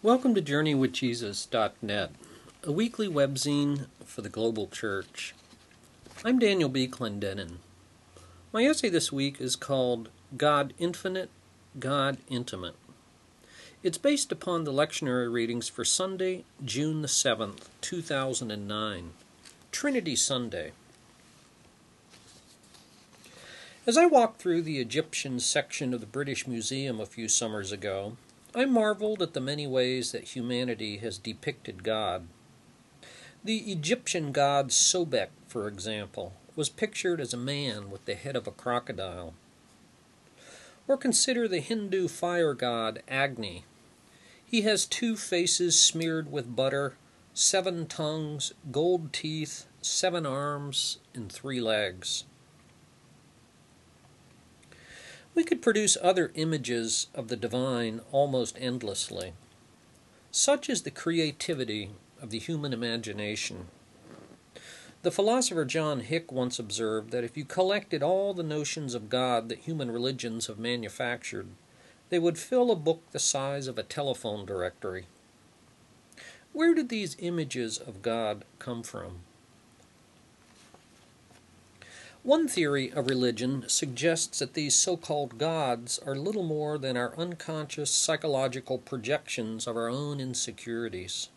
Welcome to JourneyWithJesus.net, a weekly webzine for the global church. I'm Daniel B. Clendenin. My essay this week is called God Infinite, God Intimate. It's based upon the lectionary readings for Sunday, June the 7th, 2009, Trinity Sunday. As I walked through the Egyptian section of the British Museum a few summers ago, I marveled at the many ways that humanity has depicted God. The Egyptian god Sobek, for example, was pictured as a man with the head of a crocodile. Or consider the Hindu fire god Agni. He has two faces smeared with butter, seven tongues, gold teeth, seven arms, and three legs. We could produce other images of the divine almost endlessly. Such is the creativity of the human imagination. The philosopher John Hick once observed that if you collected all the notions of God that human religions have manufactured, they would fill a book the size of a telephone directory. Where did these images of God come from? One theory of religion suggests that these so called gods are little more than our unconscious psychological projections of our own insecurities.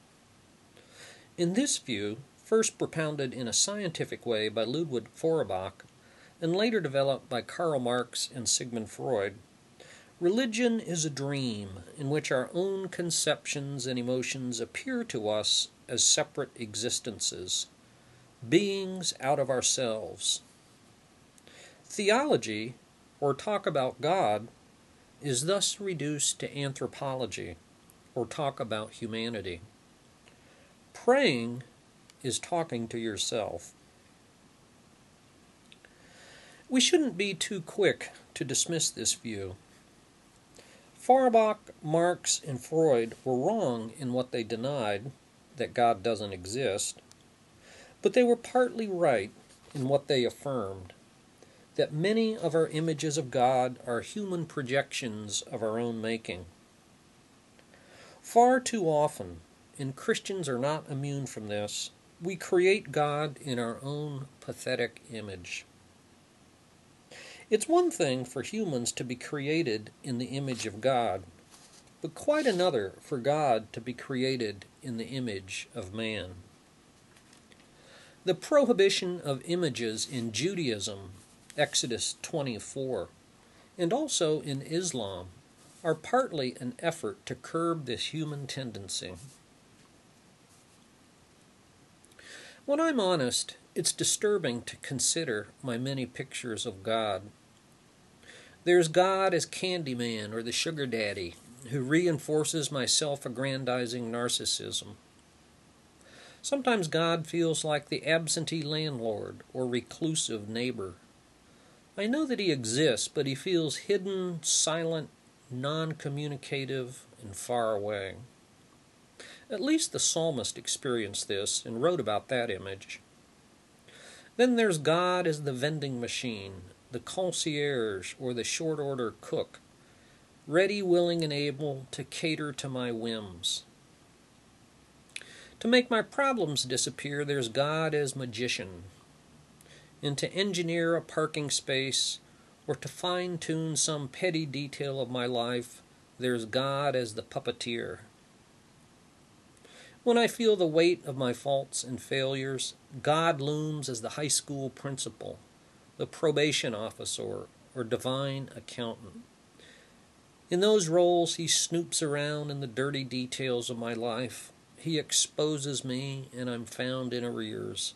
In this view, first propounded in a scientific way by Ludwig Feuerbach and later developed by Karl Marx and Sigmund Freud, religion is a dream in which our own conceptions and emotions appear to us as separate existences, beings out of ourselves. Theology, or talk about God, is thus reduced to anthropology, or talk about humanity. Praying is talking to yourself. We shouldn't be too quick to dismiss this view. Feuerbach, Marx, and Freud were wrong in what they denied that God doesn't exist, but they were partly right in what they affirmed that many of our images of God are human projections of our own making. Far too often, and Christians are not immune from this, we create God in our own pathetic image. It's one thing for humans to be created in the image of God, but quite another for God to be created in the image of man. The prohibition of images in Judaism Exodus 24, and also in Islam, are partly an effort to curb this human tendency. When I'm honest, it's disturbing to consider my many pictures of God. There's God as Candyman or the Sugar Daddy, who reinforces my self aggrandizing narcissism. Sometimes God feels like the absentee landlord or reclusive neighbor I know that he exists, but he feels hidden, silent, non communicative, and far away. At least the psalmist experienced this and wrote about that image. Then there's God as the vending machine, the concierge, or the short order cook, ready, willing, and able to cater to my whims. To make my problems disappear, there's God as magician, and to engineer a parking space or to fine tune some petty detail of my life, there's God as the puppeteer. When I feel the weight of my faults and failures, God looms as the high school principal, the probation officer, or divine accountant. In those roles, he snoops around in the dirty details of my life. He exposes me, and I'm found in arrears.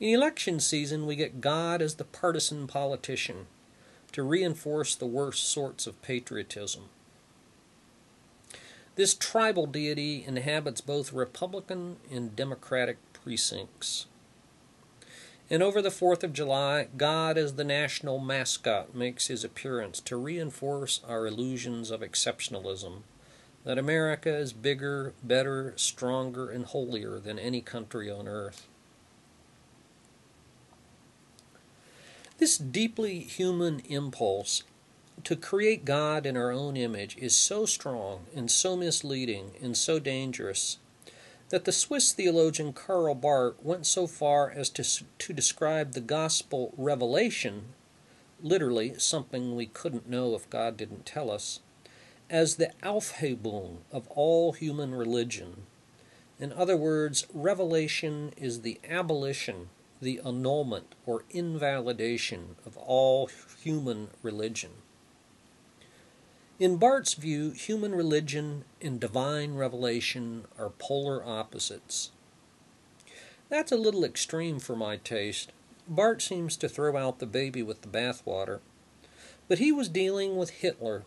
In election season, we get God as the partisan politician to reinforce the worst sorts of patriotism. This tribal deity inhabits both Republican and Democratic precincts. And over the 4th of July, God as the national mascot makes his appearance to reinforce our illusions of exceptionalism that America is bigger, better, stronger, and holier than any country on earth. This deeply human impulse to create God in our own image is so strong and so misleading and so dangerous that the Swiss theologian Karl Barth went so far as to, to describe the gospel revelation, literally something we couldn't know if God didn't tell us, as the Aufhebung of all human religion. In other words, revelation is the abolition, the annulment, or invalidation of all human religion. In Barth's view, human religion and divine revelation are polar opposites. That's a little extreme for my taste. Bart seems to throw out the baby with the bathwater. But he was dealing with Hitler,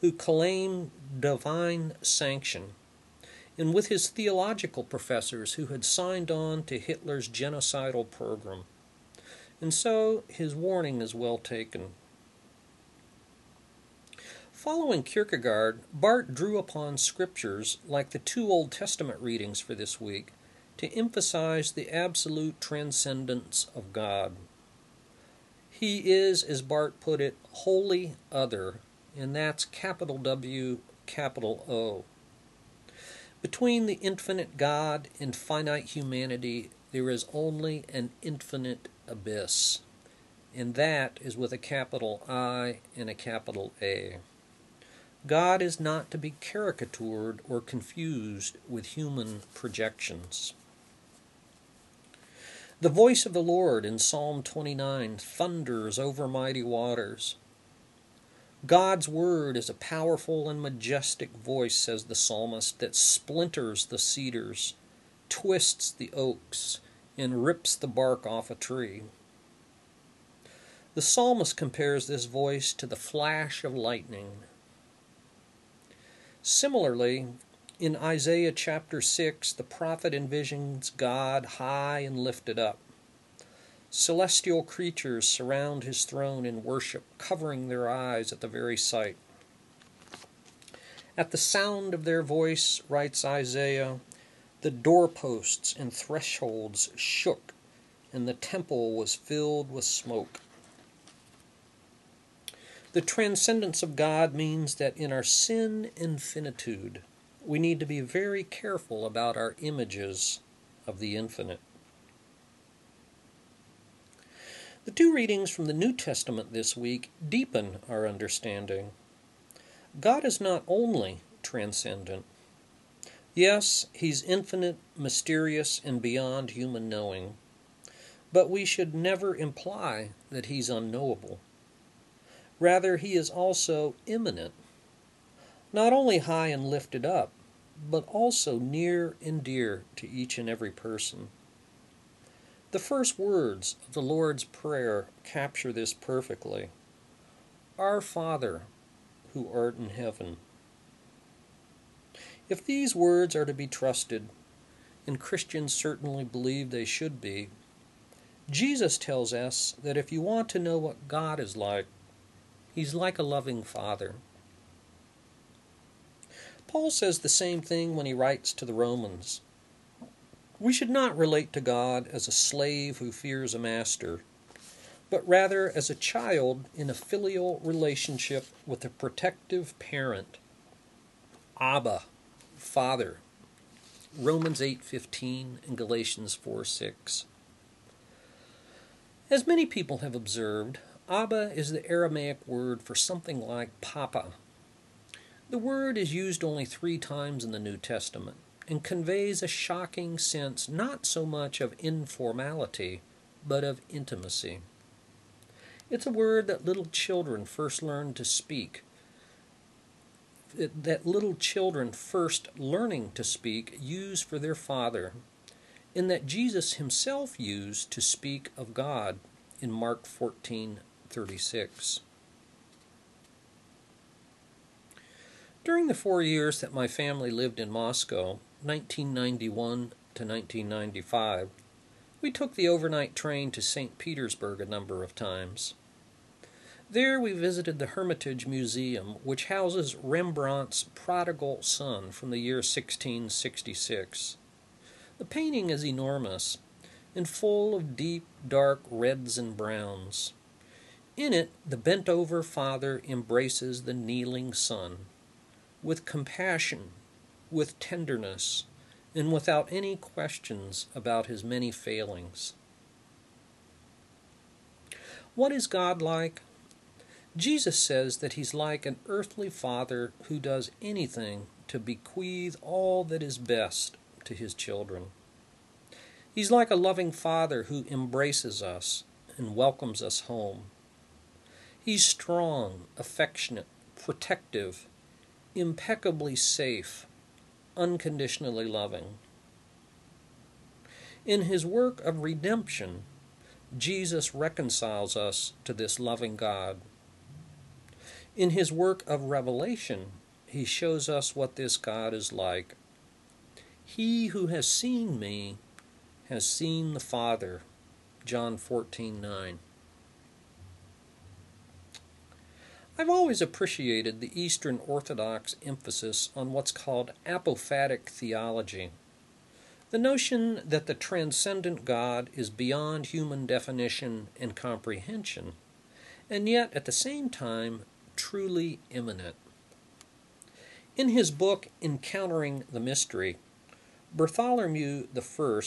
who claimed divine sanction, and with his theological professors who had signed on to Hitler's genocidal program. And so his warning is well taken. Following Kierkegaard, Barth drew upon scriptures like the two Old Testament readings for this week to emphasize the absolute transcendence of God. He is, as Barth put it, wholly other, and that's capital W, capital O. Between the infinite God and finite humanity, there is only an infinite abyss, and that is with a capital I and a capital A. God is not to be caricatured or confused with human projections. The voice of the Lord in Psalm 29 thunders over mighty waters. God's word is a powerful and majestic voice, says the psalmist, that splinters the cedars, twists the oaks, and rips the bark off a tree. The psalmist compares this voice to the flash of lightning Similarly, in Isaiah chapter 6, the prophet envisions God high and lifted up. Celestial creatures surround his throne in worship, covering their eyes at the very sight. At the sound of their voice, writes Isaiah, the doorposts and thresholds shook, and the temple was filled with smoke. The transcendence of God means that in our sin infinitude, we need to be very careful about our images of the infinite. The two readings from the New Testament this week deepen our understanding. God is not only transcendent. Yes, He's infinite, mysterious, and beyond human knowing. But we should never imply that He's unknowable. Rather, he is also immanent, not only high and lifted up, but also near and dear to each and every person. The first words of the Lord's Prayer capture this perfectly Our Father, who art in heaven. If these words are to be trusted, and Christians certainly believe they should be, Jesus tells us that if you want to know what God is like, He's like a loving father. Paul says the same thing when he writes to the Romans. We should not relate to God as a slave who fears a master, but rather as a child in a filial relationship with a protective parent. Abba, Father. Romans 8:15 and Galatians 4:6. As many people have observed, Abba is the Aramaic word for something like Papa. The word is used only three times in the New Testament and conveys a shocking sense not so much of informality, but of intimacy. It's a word that little children first learn to speak, that little children first learning to speak use for their father, and that Jesus himself used to speak of God in Mark 14 36. During the four years that my family lived in Moscow, 1991 to 1995, we took the overnight train to St. Petersburg a number of times. There we visited the Hermitage Museum, which houses Rembrandt's Prodigal Son from the year 1666. The painting is enormous and full of deep, dark reds and browns. In it, the bent over father embraces the kneeling son with compassion, with tenderness, and without any questions about his many failings. What is God like? Jesus says that he's like an earthly father who does anything to bequeath all that is best to his children. He's like a loving father who embraces us and welcomes us home. He's strong, affectionate, protective, impeccably safe, unconditionally loving. In his work of redemption, Jesus reconciles us to this loving God. In his work of revelation, he shows us what this God is like. He who has seen me has seen the Father. John 14:9. I've always appreciated the Eastern Orthodox emphasis on what's called apophatic theology. The notion that the transcendent God is beyond human definition and comprehension, and yet at the same time truly immanent. In his book Encountering the Mystery, Bartholomew I,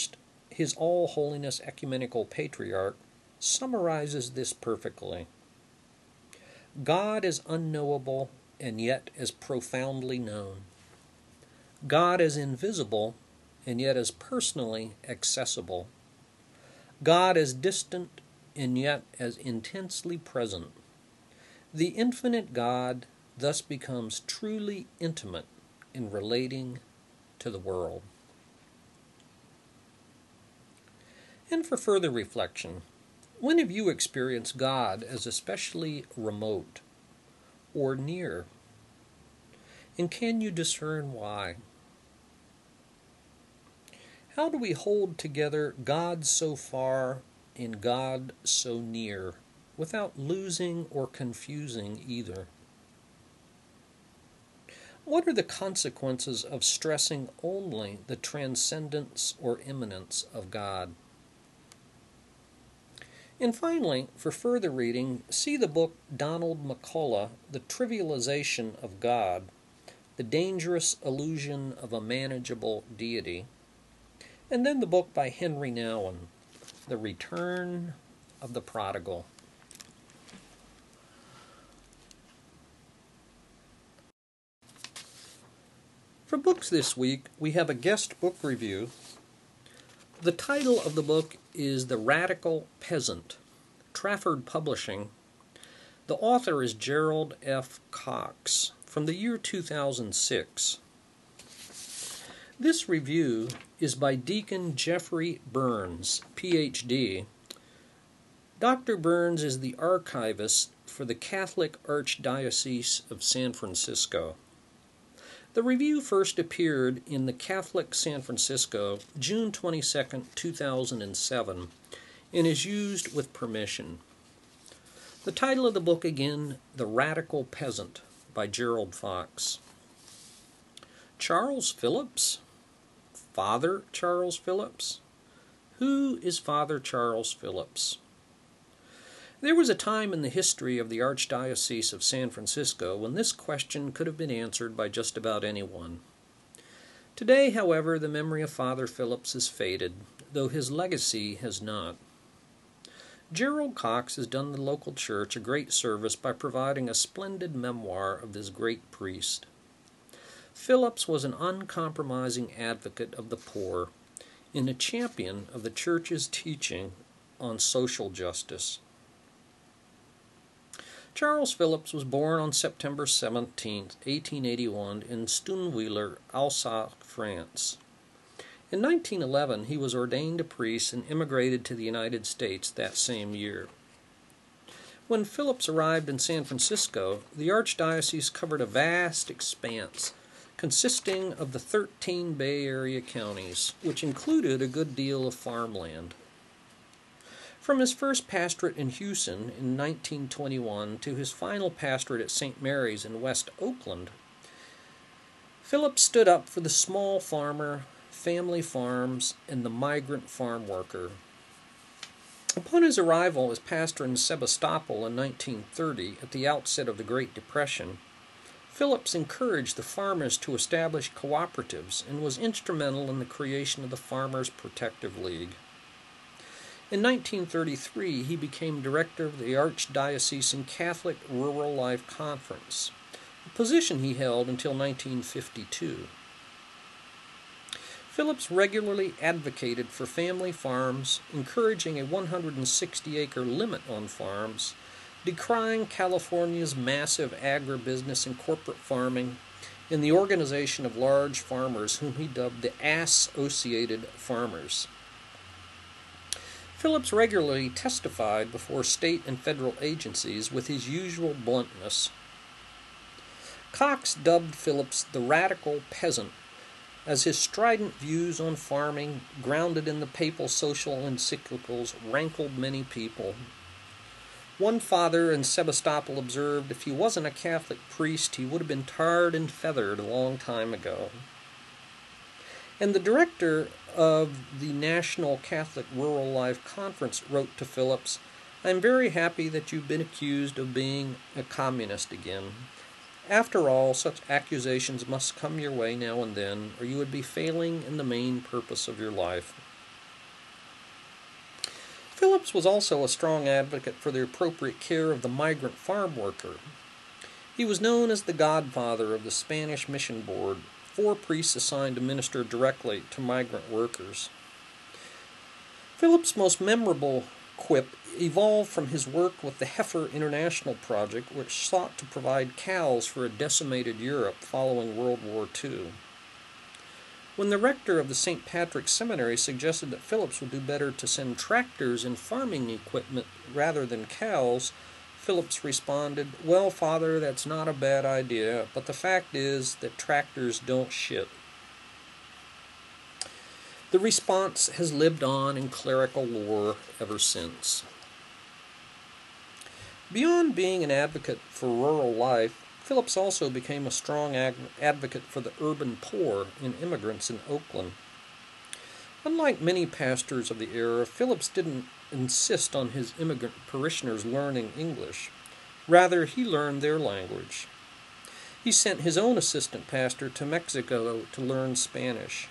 his All Holiness Ecumenical Patriarch, summarizes this perfectly. God is unknowable and yet as profoundly known. God is invisible and yet as personally accessible. God is distant and yet as intensely present. The infinite God thus becomes truly intimate in relating to the world. And for further reflection, when have you experienced God as especially remote or near? And can you discern why? How do we hold together God so far and God so near without losing or confusing either? What are the consequences of stressing only the transcendence or immanence of God? And finally, for further reading, see the book Donald McCullough, The Trivialization of God, The Dangerous Illusion of a Manageable Deity, and then the book by Henri Nouwen, The Return of the Prodigal. For books this week, we have a guest book review the title of the book is The Radical Peasant, Trafford Publishing. The author is Gerald F. Cox from the year 2006. This review is by Deacon Jeffrey Burns, PhD. Dr. Burns is the archivist for the Catholic Archdiocese of San Francisco. The review first appeared in the Catholic San Francisco June 22, 2007, and is used with permission. The title of the book again, The Radical Peasant by Gerald Fox. Charles Phillips? Father Charles Phillips? Who is Father Charles Phillips? There was a time in the history of the Archdiocese of San Francisco when this question could have been answered by just about anyone. Today, however, the memory of Father Phillips has faded, though his legacy has not. Gerald Cox has done the local church a great service by providing a splendid memoir of this great priest. Phillips was an uncompromising advocate of the poor and a champion of the church's teaching on social justice. Charles Phillips was born on September 17, 1881, in Stunweiler, Alsace, France. In 1911, he was ordained a priest and immigrated to the United States that same year. When Phillips arrived in San Francisco, the Archdiocese covered a vast expanse consisting of the 13 Bay Area counties, which included a good deal of farmland. From his first pastorate in Houston in 1921 to his final pastorate at St. Mary's in West Oakland, Phillips stood up for the small farmer, family farms, and the migrant farm worker. Upon his arrival as pastor in Sebastopol in 1930, at the outset of the Great Depression, Phillips encouraged the farmers to establish cooperatives and was instrumental in the creation of the Farmers Protective League. In 1933, he became director of the Archdiocesan Catholic Rural Life Conference, a position he held until 1952. Phillips regularly advocated for family farms, encouraging a 160 acre limit on farms, decrying California's massive agribusiness and corporate farming, and the organization of large farmers, whom he dubbed the associated farmers. Phillips regularly testified before state and federal agencies with his usual bluntness. Cox dubbed Phillips the radical peasant as his strident views on farming, grounded in the papal social encyclicals, rankled many people. One father in Sebastopol observed if he wasn't a Catholic priest, he would have been tarred and feathered a long time ago. And the director of the National Catholic Rural Life Conference wrote to Phillips, I'm very happy that you've been accused of being a communist again. After all, such accusations must come your way now and then, or you would be failing in the main purpose of your life. Phillips was also a strong advocate for the appropriate care of the migrant farm worker. He was known as the godfather of the Spanish Mission Board, four priests assigned to minister directly to migrant workers. Phillips' most memorable quip evolved from his work with the Heifer International Project, which sought to provide cows for a decimated Europe following World War II. When the rector of the St. Patrick's Seminary suggested that Phillips would do better to send tractors and farming equipment rather than cows, Phillips responded, Well, Father, that's not a bad idea, but the fact is that tractors don't ship. The response has lived on in clerical lore ever since. Beyond being an advocate for rural life, Phillips also became a strong advocate for the urban poor and immigrants in Oakland. Unlike many pastors of the era, Phillips didn't insist on his immigrant parishioners learning English. Rather, he learned their language. He sent his own assistant pastor to Mexico to learn Spanish.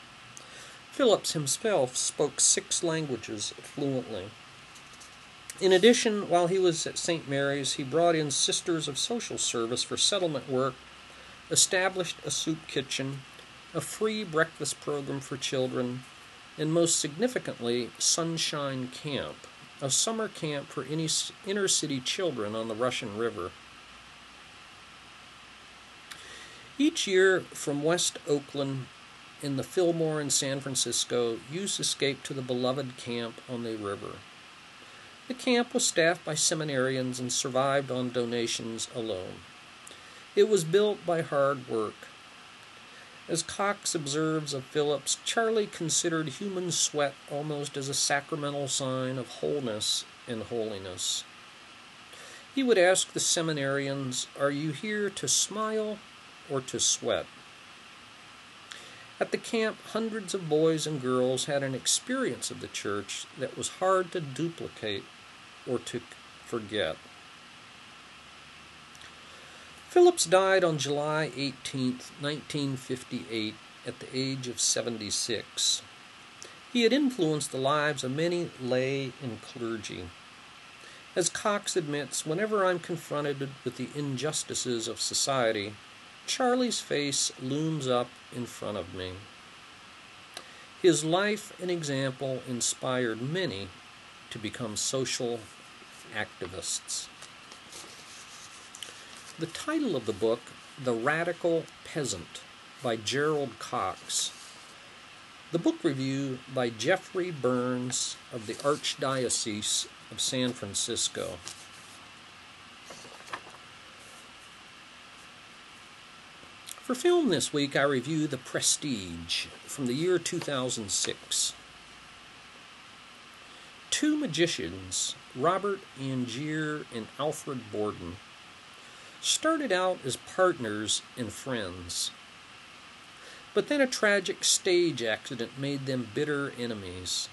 Phillips himself spoke six languages fluently. In addition, while he was at St. Mary's, he brought in Sisters of Social Service for settlement work, established a soup kitchen, a free breakfast program for children, and most significantly, Sunshine Camp, a summer camp for any inner city children on the Russian River. Each year from West Oakland in the Fillmore and San Francisco, youths escaped to the beloved camp on the river. The camp was staffed by seminarians and survived on donations alone. It was built by hard work. As Cox observes of Phillips, Charlie considered human sweat almost as a sacramental sign of wholeness and holiness. He would ask the seminarians, Are you here to smile or to sweat? At the camp, hundreds of boys and girls had an experience of the church that was hard to duplicate or to forget. Phillips died on July 18, 1958, at the age of 76. He had influenced the lives of many lay and clergy. As Cox admits, whenever I'm confronted with the injustices of society, Charlie's face looms up in front of me. His life and example inspired many to become social activists. The title of the book, The Radical Peasant, by Gerald Cox. The book review by Jeffrey Burns of the Archdiocese of San Francisco. For film this week, I review The Prestige from the year 2006. Two magicians, Robert Angier and Alfred Borden, started out as partners and friends. But then a tragic stage accident made them bitter enemies.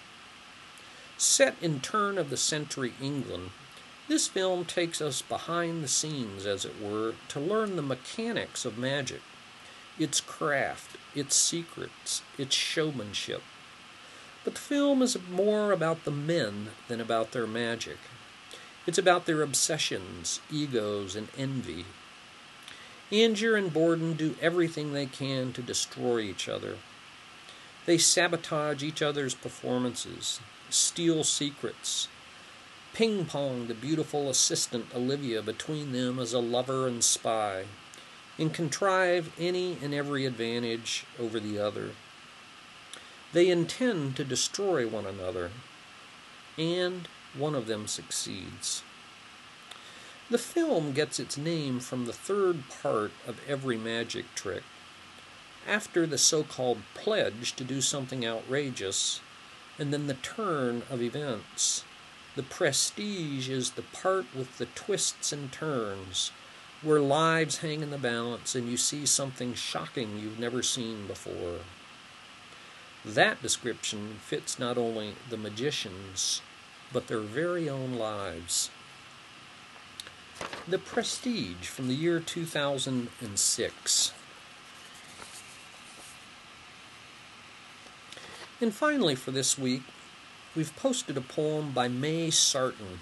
Set in turn of the century England, this film takes us behind the scenes, as it were, to learn the mechanics of magic, its craft, its secrets, its showmanship. But the film is more about the men than about their magic. It's about their obsessions, egos, and envy. Angier and Borden do everything they can to destroy each other. They sabotage each other's performances, steal secrets, ping pong the beautiful assistant Olivia between them as a lover and spy, and contrive any and every advantage over the other. They intend to destroy one another, and one of them succeeds. The film gets its name from the third part of every magic trick. After the so called pledge to do something outrageous, and then the turn of events. The prestige is the part with the twists and turns, where lives hang in the balance and you see something shocking you've never seen before. That description fits not only the magicians, but their very own lives. The Prestige from the year 2006. And finally, for this week, we've posted a poem by May Sarton.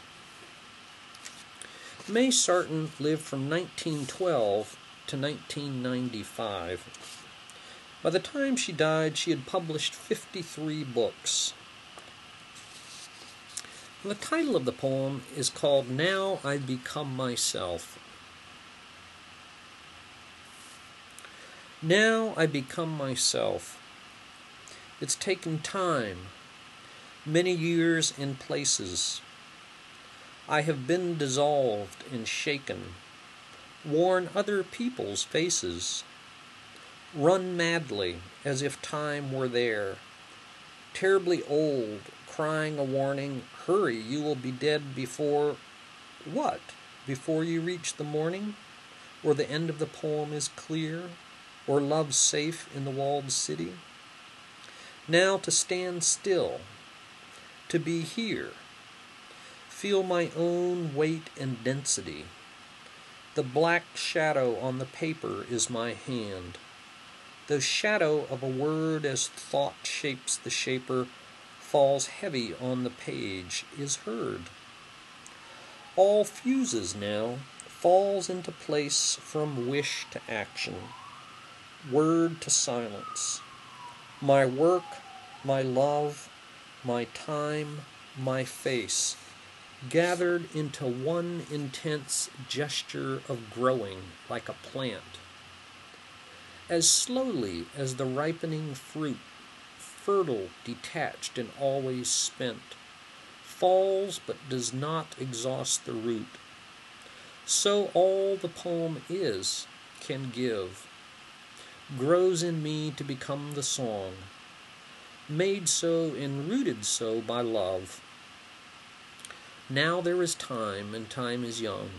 May Sarton lived from 1912 to 1995. By the time she died, she had published 53 books. The title of the poem is called Now I Become Myself. Now I become myself. It's taken time, many years and places. I have been dissolved and shaken, worn other people's faces, run madly as if time were there, terribly old, crying a warning, Hurry, you will be dead before what? Before you reach the morning? Or the end of the poem is clear? Or love safe in the walled city? Now to stand still to be here. Feel my own weight and density. The black shadow on the paper is my hand. The shadow of a word as thought shapes the shaper falls heavy on the page is heard. All fuses now, falls into place from wish to action, word to silence. My work, my love, my time, my face, gathered into one intense gesture of growing like a plant. As slowly as the ripening fruit, fertile, detached, and always spent, falls but does not exhaust the root, so all the poem is can give, grows in me to become the song made so and rooted so by love. Now there is time, and time is young.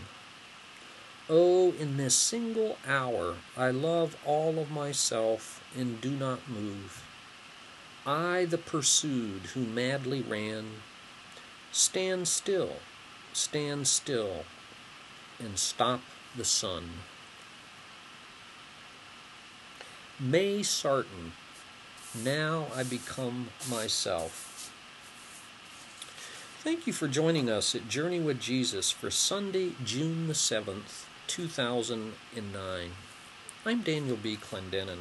Oh, in this single hour, I love all of myself and do not move. I, the pursued who madly ran, stand still, stand still, and stop the sun. May Sarton now I become myself. Thank you for joining us at Journey with Jesus for Sunday, June the 7th, 2009. I'm Daniel B. Clendenin.